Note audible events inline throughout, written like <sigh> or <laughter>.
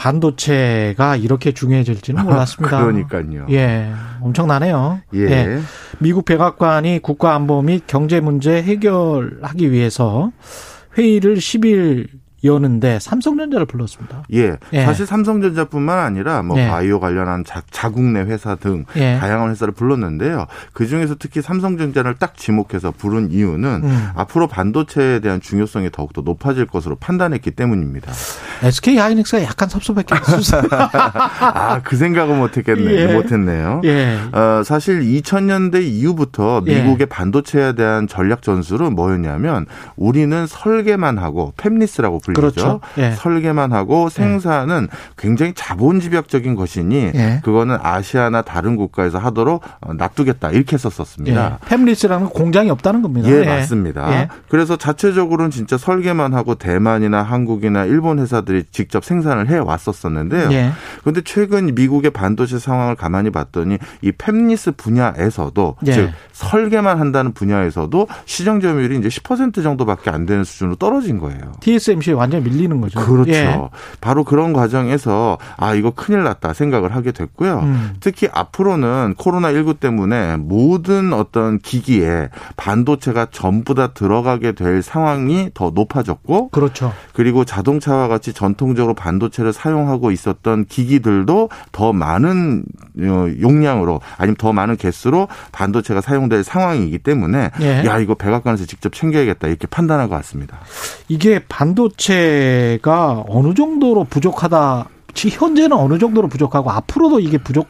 반도체가 이렇게 중요해질지는 몰랐습니다. <laughs> 그러니까요. 예, 엄청나네요. 예. 미국 백악관이 국가안보 및 경제 문제 해결하기 위해서 회의를 10일 여는데 삼성전자를 불렀습니다. 예. 예. 사실 삼성전자뿐만 아니라 뭐 예. 바이오 관련한 자, 자국 내 회사 등 예. 다양한 회사를 불렀는데요. 그 중에서 특히 삼성전자를 딱 지목해서 부른 이유는 음. 앞으로 반도체에 대한 중요성이 더욱더 높아질 것으로 판단했기 때문입니다. SK 하이닉스가 약간 섭섭했겠어요. <laughs> 아, 그 생각은 못했겠네. 예. 못했네요. 예. 어, 사실 2000년대 이후부터 예. 미국의 반도체에 대한 전략 전술은 뭐였냐면 우리는 설계만 하고 팹리스라고 불리죠. 그렇죠. 예. 설계만 하고 생산은 굉장히 자본집약적인 것이니 예. 그거는 아시아나 다른 국가에서 하도록 어, 놔두겠다 이렇게 했었습니다. 예. 팸리스라는 건 공장이 없다는 겁니다. 예, 맞습니다. 예. 그래서 자체적으로는 진짜 설계만 하고 대만이나 한국이나 일본 회사들 이 직접 생산을 해 왔었었는데요. 예. 그런데 최근 미국의 반도체 상황을 가만히 봤더니 이 팹리스 분야에서도 예. 즉 설계만 한다는 분야에서도 시장 점유율이 이제 10% 정도밖에 안 되는 수준으로 떨어진 거예요. TSMC에 완전히 밀리는 거죠. 그렇죠. 예. 바로 그런 과정에서 아 이거 큰일 났다 생각을 하게 됐고요. 음. 특히 앞으로는 코로나 19 때문에 모든 어떤 기기에 반도체가 전부 다 들어가게 될 상황이 더 높아졌고 그렇죠. 그리고 자동차와 같이 전통적으로 반도체를 사용하고 있었던 기기들도 더 많은 어, 용량으로 아니면 더 많은 개수로 반도체가 사용될 상황이기 때문에 예. 야 이거 백악관에서 직접 챙겨야겠다 이렇게 판단한 것 같습니다. 이게 반도체가 어느 정도로 부족하다. 지- 현재는 어느 정도로 부족하고 앞으로도 이게 부족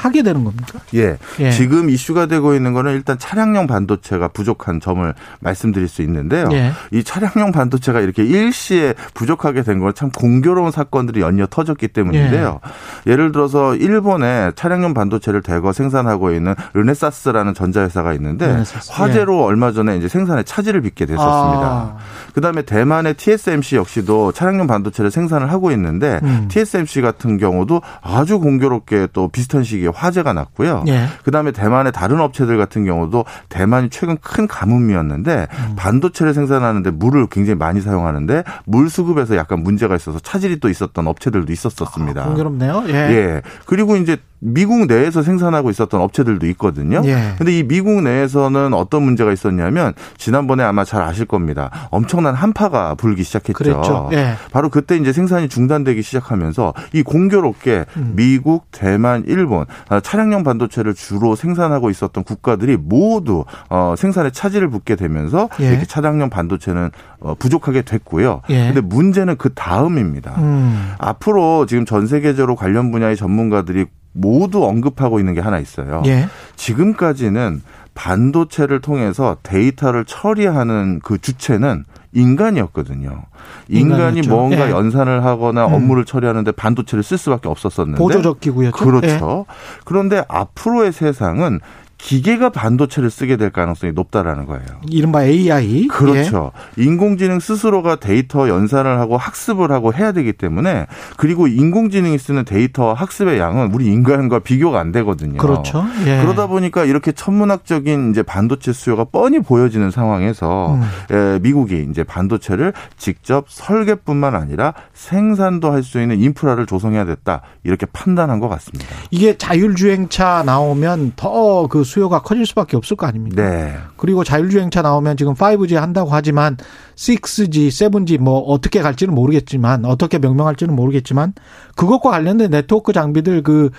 하게 되는 겁니까? 예. 예. 지금 이슈가 되고 있는 거는 일단 차량용 반도체가 부족한 점을 말씀드릴 수 있는데요. 예. 이 차량용 반도체가 이렇게 일시에 부족하게 된 건 참 공교로운 사건들이 연이어 터졌기 때문인데요. 예. 를 들어서 일본에 차량용 반도체를 대거 생산하고 있는 르네사스라는 전자회사가 있는데 르네사스. 화재로 얼마 전에 이제 생산에 차질을 빚게 됐었습니다. 아. 그다음에 대만의 TSMC 역시도 차량용 반도체를 생산을 하고 있는데 음. TSMC 같은 경우도 아주 공교롭게 또 비슷한 시기에 화재가 났고요. 예. 그다음에 대만의 다른 업체들 같은 경우도 대만이 최근 큰 가뭄이었는데 음. 반도체를 생산하는데 물을 굉장히 많이 사용하는데 물 수급에서 약간 문제가 있어서 차질이 또 있었던 업체들도 있었었습니다. 공교롭네요. 예. 예. 그리고 이제 미국 내에서 생산하고 있었던 업체들도 있거든요. 예. 근데 이 미국 내에서는 어떤 문제가 있었냐면 지난번에 아마 잘 아실 겁니다. 엄청난 한파가 불기 시작했죠. 그랬죠. 예. 바로 그때 이제 생산이 중단되기 시작하면서 이 공교롭게 음. 미국, 대만, 일본 아, 차량용 반도체를 주로 생산하고 있었던 국가들이 모두 어, 생산에 차질을 붓게 되면서 예. 이렇게 차량용 반도체는 어, 부족하게 됐고요. 예. 근데 문제는 그 다음입니다. 음. 앞으로 지금 전 세계적으로 관련 분야의 전문가들이 모두 언급하고 있는 게 하나 있어요. 예. 지금까지는 반도체를 통해서 데이터를 처리하는 그 주체는 인간이었거든요. 인간이 인간이었죠. 뭔가 예. 연산을 하거나 음. 업무를 처리하는데 반도체를 쓸 수밖에 없었었는데 보조적 기구였죠. 예. 그렇죠. 그런데 앞으로의 세상은 기계가 반도체를 쓰게 될 가능성이 높다라는 거예요. 이른바 AI. 그렇죠. 인공지능 스스로가 데이터 연산을 하고 학습을 하고 해야 되기 때문에 그리고 인공지능이 쓰는 데이터 학습의 양은 우리 인간과 비교가 안 되거든요. 예. 그렇죠. 예. 그러다 보니까 이렇게 천문학적인 이제 반도체 수요가 뻔히 보여지는 상황에서 음. 에, 미국이 이제 반도체를 직접 설계뿐만 아니라 생산도 할 수 있는 인프라를 조성해야 됐다 이렇게 판단한 것 같습니다. 이게 자율주행차 나오면 더그 수요가 커질 수밖에 없을 거 아닙니까? 네. 그리고 자율주행차 나오면 지금 5G 한다고 하지만 6G, 7G 뭐 어떻게 갈지는 모르겠지만 어떻게 명명할지는 모르겠지만 그것과 관련된 네트워크 장비들 그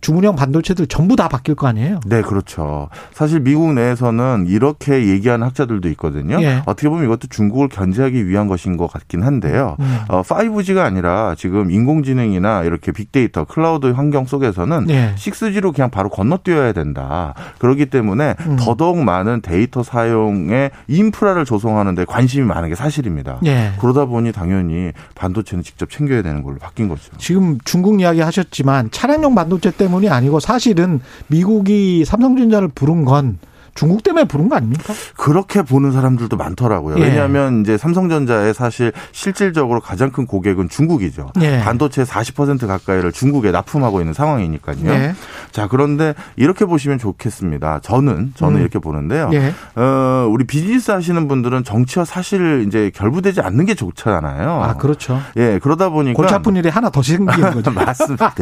주문형 반도체들 전부 다 바뀔 거 아니에요? 네, 그렇죠. 사실 미국 내에서는 이렇게 얘기하는 학자들도 있거든요. 예. 어떻게 보면 이것도 중국을 견제하기 위한 것인 것 같긴 한데요. 음. 어, 5G가 아니라 지금 인공지능이나 이렇게 빅데이터, 클라우드 환경 속에서는 예. 6G로 그냥 바로 건너뛰어야 된다. 그렇기 때문에 음. 더더욱 많은 데이터 사용에 인프라를 조성하는 데 관심이 많은 게 사실입니다. 예. 그러다 보니 당연히 반도체는 직접 챙겨야 되는 걸로 바뀐 거죠. 지금 중국 이야기 하셨지만 차량용 반도체 때문 이 아니고 사실은 미국이 삼성전자를 부른 건 중국 때문에 부른 거 아닙니까? 그렇게 보는 사람들도 많더라고요. 예. 왜냐하면 이제 삼성전자의 사실 실질적으로 가장 큰 고객은 중국이죠. 예. 반도체 40% 가까이를 중국에 납품하고 있는 상황이니까요. 예. 자 그런데 이렇게 보시면 좋겠습니다. 저는 저는 음. 이렇게 보는데요. 예. 어, 우리 비즈니스 하시는 분들은 정치와 사실 이제 결부되지 않는 게 좋잖아요. 아 그렇죠. 예 그러다 보니까 골치 아픈 일이 하나 더 생기는 <laughs> 거죠. 맞습니다.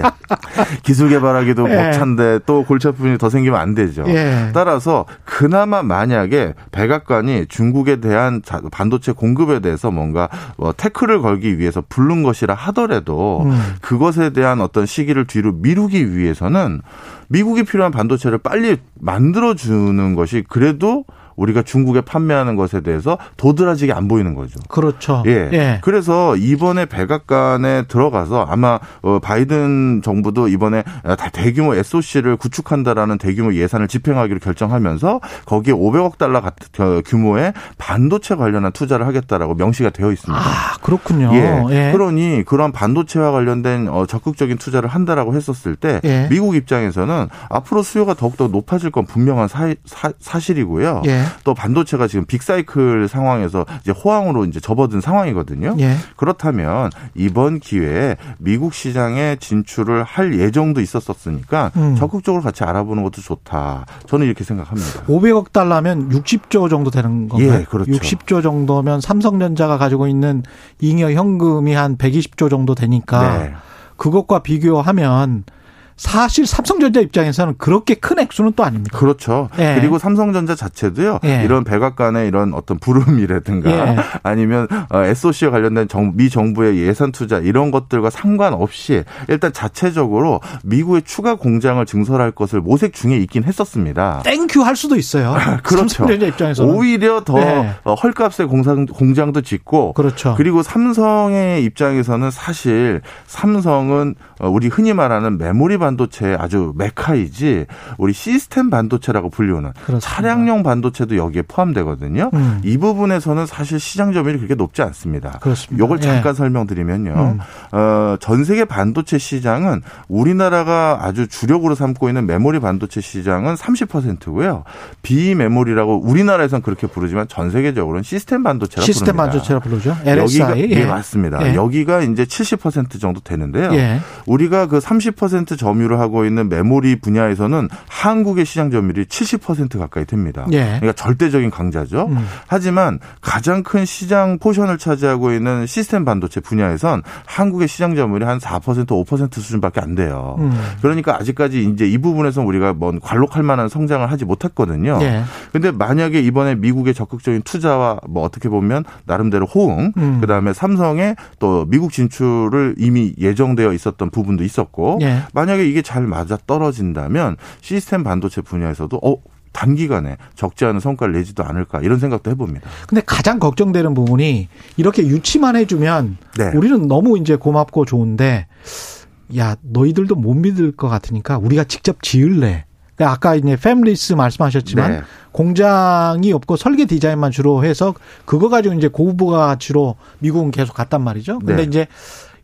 기술 개발하기도 <laughs> 예. 벅찬데 또 골치 아픈 일이 더 생기면 안 되죠. 예. 따라서 그나마 만약에 백악관이 중국에 대한 반도체 공급에 대해서 뭔가 뭐 태클을 걸기 위해서 부른 것이라 하더라도 음. 그것에 대한 어떤 시기를 뒤로 미루기 위해서는 미국이 필요한 반도체를 빨리 만들어주는 것이 그래도 우리가 중국에 판매하는 것에 대해서 도드라지게 안 보이는 거죠. 그렇죠. 예. 예. 그래서 이번에 백악관에 들어가서 아마 어, 바이든 정부도 이번에 대규모 SOC를 구축한다라는 대규모 예산을 집행하기로 결정하면서 거기에 500억 달러 같은 규모의 반도체 관련한 투자를 하겠다라고 명시가 되어 있습니다. 아, 그렇군요. 예. 예. 그러니 그런 반도체와 관련된 어, 적극적인 투자를 한다라고 했었을 때 예. 미국 입장에서는 앞으로 수요가 더욱더 높아질 건 분명한 사, 사 실이고요 예. 또 반도체가 지금 빅사이클 상황에서 이제 호황으로 이제 접어든 상황이거든요. 예. 그렇다면 이번 기회에 미국 시장에 진출을 할 예정도 있었었으니까 음. 적극적으로 같이 알아보는 것도 좋다. 저는 이렇게 생각합니다. 500억 달러면 60조 정도 되는 건가요? 예, 그렇죠. 60조 정도면 삼성전자가 가지고 있는 잉여 현금이 한 120조 정도 되니까 네. 그것과 비교하면 사실 삼성전자 입장에서는 그렇게 큰 액수는 또 아닙니다. 그렇죠. 예. 그리고 삼성전자 자체도요. 예. 이런 백악관의 이런 어떤 부름이라든가 예. 아니면 SOC와 어, 관련된 정, 미 정부의 예산 투자 이런 것들과 상관없이 일단 자체적으로 미국의 추가 공장을 증설할 것을 모색 중에 있긴 했었습니다. Thank you 할 수도 있어요. <laughs> 그렇죠. 삼성전자 입장에서 오히려 더 예. 어, 헐값의 공장, 공장도 짓고 그렇죠. 그리고 삼성의 입장에서는 사실 삼성은 어, 우리 흔히 말하는 메모리 반 도체의 아주 메카이지 우리 시스템 반도체라고 불리우는 그렇습니다. 차량용 반도체도 여기에 포함되거든요. 음. 이 부분에서는 사실 시장 점유율이 그렇게 높지 않습니다. 그렇습니다. 이걸 잠깐 예. 설명드리면요. 음. 어, 전 세계 반도체 시장은 우리나라가 아주 주력으로 삼고 있는 메모리 반도체 시장은 30%고요. 비메모리라고 우리나라에서는 그렇게 부르지만 전 세계적으로는 시스템 반도체라 시스템 부릅니다. 반도체라 부르죠. LSI. 여기가 예, 예 맞습니다. 예. 여기가 이제 70% 정도 되는데요. 예. 우리가 그 30% 점유 를 하고 있는 메모리 분야에서는 한국의 시장 점유율이 70% 가까이 됩니다. 예. 그러니까 절대적인 강자죠. 음. 하지만 가장 큰 시장 포션을 차지하고 있는 시스템 반도체 분야에선 한국의 시장 점유율이 한 4% 5% 수준밖에 안 돼요. 음. 그러니까 아직까지 이제 이 부분에서 우리가 뭐 괄목할 만한 성장을 하지 못했거든요. 예. 근데 만약에 이번에 미국의 적극적인 투자와 뭐 어떻게 보면 나름대로 호응, 음. 그다음에 삼성의 또 미국 진출을 이미 예정되어 있었던 부분도 있었고 예. 만약에 이게 잘 맞아 떨어진다면 시스템 반도체 분야에서도 어 단기간에 적지 않은 성과를 내지도 않을까 이런 생각도 해봅니다. 근데 가장 걱정되는 부분이 이렇게 유치만 해주면 네. 우리는 너무 이제 고맙고 좋은데 야 너희들도 못 믿을 것 같으니까 우리가 직접 지을래. 그러니까 아까 이제 패밀리스 말씀하셨지만 네. 공장이 없고 설계 디자인만 주로 해서 그거 가지고 이제 고부가 가치로 미국은 계속 갔단 말이죠. 근데 네. 이제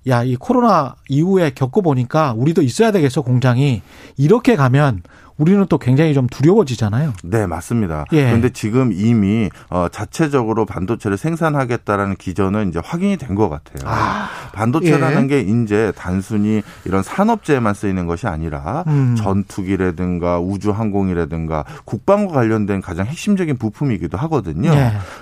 야, 이 코로나 이후에 겪어보니까 우리도 있어야 되겠어, 공장이. 이렇게 가면 우리는 또 굉장히 좀 두려워지잖아요. 네, 맞습니다. 예. 그런데 지금 이미 어, 자체적으로 반도체를 생산하겠다라는 기전은 이제 확인이 된 것 같아요. 아, 반도체라는 예. 게 이제 단순히 이런 산업재에만 쓰이는 것이 아니라 음. 전투기라든가 우주항공이라든가 국방과 관련된 가장 핵심적인 부품이기도 하거든요.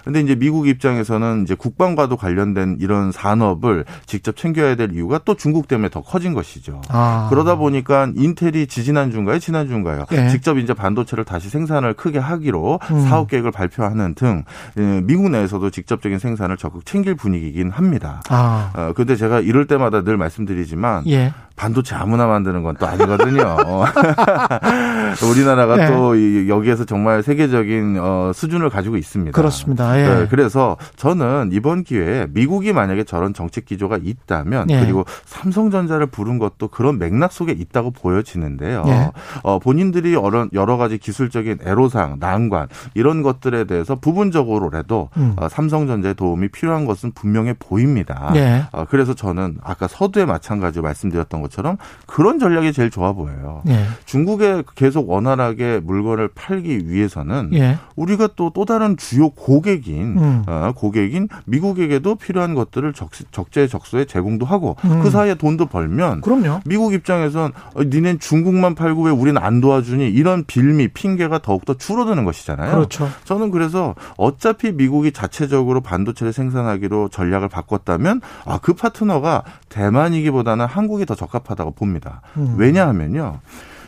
그런데 예. 이제 미국 입장에서는 이제 국방과도 관련된 이런 산업을 직접 챙겨야 될 이유가 또 중국 때문에 더 커진 것이죠. 아. 그러다 보니까 인텔이 지지난주인가요? 지난주인가요? 거예요. 예. 직접 이제 반도체를 다시 생산을 크게 하기로 음. 사업 계획을 발표하는 등 예, 미국 내에서도 직접적인 생산을 적극 챙길 분위기이긴 합니다. 아. 어, 근데 제가 이럴 때마다 늘 말씀드리지만 예. 반도체 아무나 만드는 건 또 아니거든요. <laughs> 우리나라가 네. 또 여기에서 정말 세계적인 어, 수준을 가지고 있습니다. 그렇습니다. 예. 네, 그래서 저는 이번 기회에 미국이 만약에 저런 정책 기조가 있다면 예. 그리고 삼성전자를 부른 것도 그런 맥락 속에 있다고 보여지는데요. 예. 어, 본인들이 여러, 여러 가지 기술적인 애로사항, 난관 이런 것들에 대해서 부분적으로라도 음. 어, 삼성전자의 도움이 필요한 것은 분명해 보입니다. 예. 어, 그래서 저는 아까 서두에 마찬가지로 말씀드렸던 것 것처럼 그런 전략이 제일 좋아 보여요. 예. 중국에 계속 원활하게 물건을 팔기 위해서는 예. 우리가 또또 다른 주요 고객인 음. 어, 고객인 미국에게도 필요한 것들을 적, 적재적소에 제공도 하고 음. 그 사이에 돈도 벌면 그럼요. 미국 입장에선 어, 니넨 중국만 팔고 왜 우리는 안 도와주니 이런 빌미 핑계가 더욱더 줄어드는 것이잖아요. 그렇죠. 저는 그래서 어차피 미국이 자체적으로 반도체를 생산하기로 전략을 바꿨다면 아, 그 파트너가 대만이기보다는 한국이 더 적 합하다고 봅니다. 음. 왜냐하면요.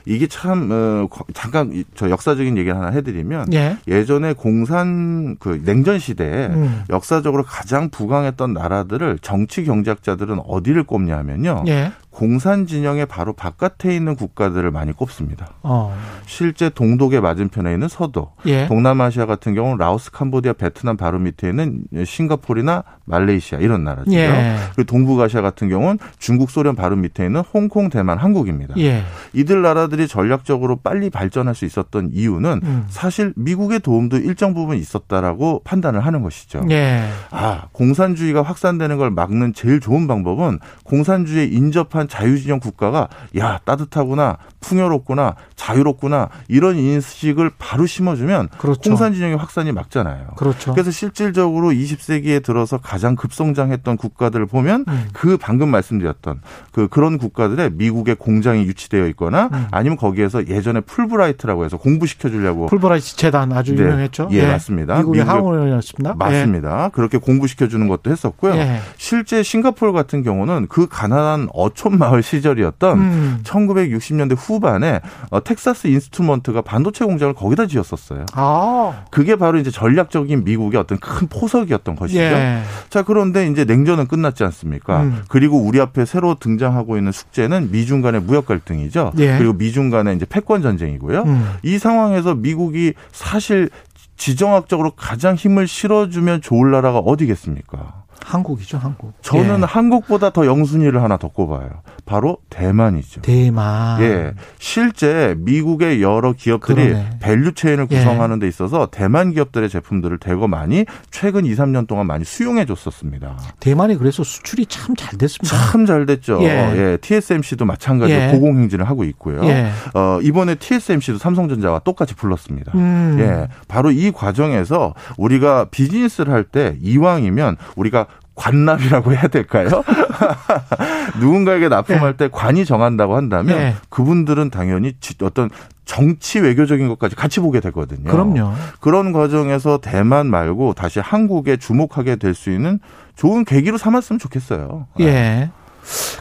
이게 참 어, 잠깐 저 역사적인 얘기를 하나 해드리면 예. 전에 공산 그 냉전 시대에 음. 역사적으로 가장 부강했던 나라들을 정치 경제학자들은 어디를 꼽냐면요. 예. 공산 진영의 바로 바깥에 있는 국가들을 많이 꼽습니다. 어. 실제 동독의 맞은편에 있는 서도, 예. 동남아시아 같은 경우는 라오스, 캄보디아, 베트남 바로 밑에 있는 싱가포르나 말레이시아 이런 나라죠. 예. 그리고 동북아시아 같은 경우는 중국, 소련 바로 밑에 있는 홍콩, 대만, 한국입니다. 예. 이들 나라들이 전략적으로 빨리 발전할 수 있었던 이유는 음. 사실 미국의 도움도 일정 부분 있었다라고 판단을 하는 것이죠. 예. 아, 공산주의가 확산되는 걸 막는 제일 좋은 방법은 공산주의에 인접한 한 자유진영 국가가 야 따뜻하구나 풍요롭구나 자유롭구나 이런 인식을 바로 심어주면 그렇죠. 공산진영의 확산이 막잖아요. 그렇죠. 그래서 실질적으로 20세기에 들어서 가장 급성장했던 국가들을 보면 음. 그 방금 말씀드렸던 그 그런 국가들의 미국의 공장이 유치되어 있거나 음. 아니면 거기에서 예전에 풀브라이트라고 해서 공부시켜 주려고 풀브라이트 재단 아주 네. 유명했죠. 예, 예. 맞습니다. 미국의 항원이었습니다. 맞습니다. 예. 그렇게 공부시켜 주는 것도 했었고요. 예. 실제 싱가포르 같은 경우는 그 가난한 어촌 마을 시절이었던 음. 1960년대 후반에 어, 텍사스 인스트루먼트가 반도체 공장을 거기다 지었었어요. 아. 그게 바로 이제 전략적인 미국의 어떤 큰 포석이었던 것이죠. 예. 자, 그런데 이제 냉전은 끝났지 않습니까? 음. 그리고 우리 앞에 새로 등장하고 있는 숙제는 미중 간의 무역 갈등이죠. 예. 그리고 미중 간의 이제 패권 전쟁이고요. 음. 이 상황에서 미국이 사실 지정학적으로 가장 힘을 실어주면 좋을 나라가 어디겠습니까? 한국이죠, 한국. 저는 예. 한국보다 더 영순위를 하나 더 꼽아요. 바로 대만이죠. 대만. 예. 실제 미국의 여러 기업들이 그런 value chain을 예. 구성하는 데 있어서 대만 기업들의 제품들을 대거 많이 최근 2, 3년 동안 많이 수용해 줬었습니다. 대만이 그래서 수출이 참 잘 됐습니다. 참 잘 됐죠. 예. 예. TSMC도 마찬가지로 예. 고공 행진을 하고 있고요. 예. 어, 이번에 TSMC도 삼성전자와 똑같이 불렀습니다. 음. 예. 바로 이 과정에서 우리가 비즈니스를 할 때 이왕이면 우리가 관납이라고 해야 될까요? <laughs> 누군가에게 납품할 네. 때 관이 정한다고 한다면 네. 그분들은 당연히 어떤 정치 외교적인 것까지 같이 보게 되거든요. 그럼요. 그런 과정에서 대만 말고 다시 한국에 주목하게 될 수 있는 좋은 계기로 삼았으면 좋겠어요. 예.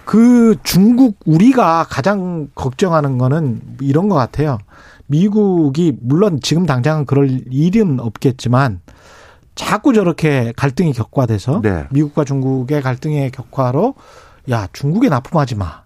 그 중국 우리가 가장 걱정하는 거는 이런 것 같아요. 미국이 물론 지금 당장은 그럴 일은 없겠지만 자꾸 저렇게 갈등이 격화돼서 네. 미국과 중국의 갈등의 격화로 야 중국에 납품하지 마.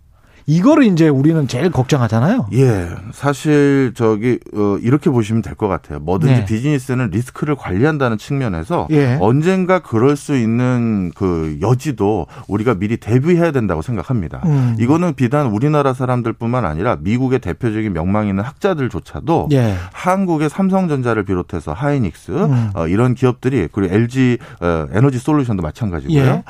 이거를 이제 우리는 제일 걱정하잖아요. 예. 사실 저기 어 이렇게 보시면 될 것 같아요. 뭐든지 네. 비즈니스는 리스크를 관리한다는 측면에서 예. 언젠가 그럴 수 있는 그 여지도 우리가 미리 대비해야 된다고 생각합니다. 음. 이거는 비단 우리나라 사람들뿐만 아니라 미국의 대표적인 명망 있는 학자들조차도 예. 한국의 삼성전자를 비롯해서 하이닉스 음. 어, 이런 기업들이 그리고 LG 어, 에너지 솔루션도 마찬가지고요. 예.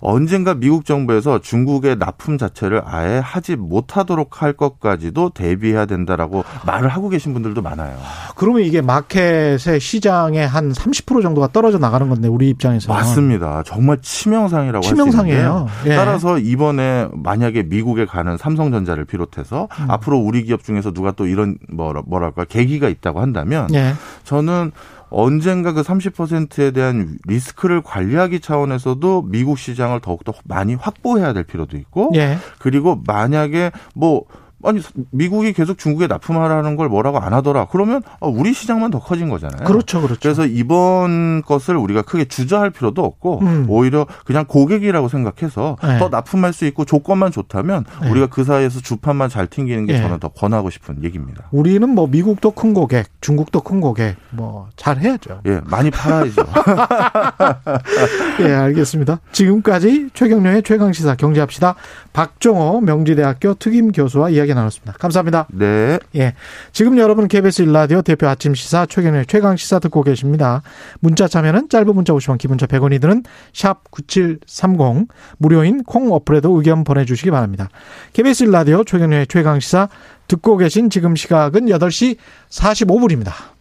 언젠가 미국 정부에서 중국의 납품 자체를 아예 하지 하지 못하도록 할 것까지도 대비해야 된다라고 말을 하고 계신 분들도 많아요. 그러면 이게 마켓의 시장의 한 30% 정도가 떨어져 나가는 건데 우리 입장에서 맞습니다. 정말 치명상이라고 치명상이에요. 예. 따라서 이번에 만약에 미국에 가는 삼성전자를 비롯해서 음. 앞으로 우리 기업 중에서 누가 또 이런 뭐랄까 계기가 있다고 한다면 예. 저는 언젠가 그 30%에 대한 리스크를 관리하기 차원에서도 미국 시장을 더욱더 많이 확보해야 될 필요도 있고 예. 그리고 만약에 뭐 아니 미국이 계속 중국에 납품하라는 걸 뭐라고 안 하더라. 그러면 어, 우리 시장만 더 커진 거잖아요. 그렇죠, 그렇죠. 그래서 이번 것을 우리가 크게 주저할 필요도 없고 음. 오히려 그냥 고객이라고 생각해서 네. 더 납품할 수 있고 조건만 좋다면 네. 우리가 그 사이에서 주판만 잘 튕기는 게 네. 저는 더 권하고 싶은 얘기입니다. 우리는 뭐 미국도 큰 고객, 중국도 큰 고객 뭐 잘 해야죠. 예, 많이 팔아야죠. <laughs> 예, 알겠습니다. 지금까지 최경련의 최강 시사 경제합시다 박종호 명지대학교 특임 교수와 이야기 나눴습니다. 감사합니다. 네. 예. 지금 여러분 KBS 일라디오 대표 아침 시사 최경의 최강 시사 듣고 계십니다. 문자 참여는 짧은 문자 50원, 기본자 100원이 드는 샵 9730 무료인 콩 어플에도 의견 보내 주시기 바랍니다. KBS 일라디오 최경의 최강 시사 듣고 계신 지금 시각은 8시 45분입니다.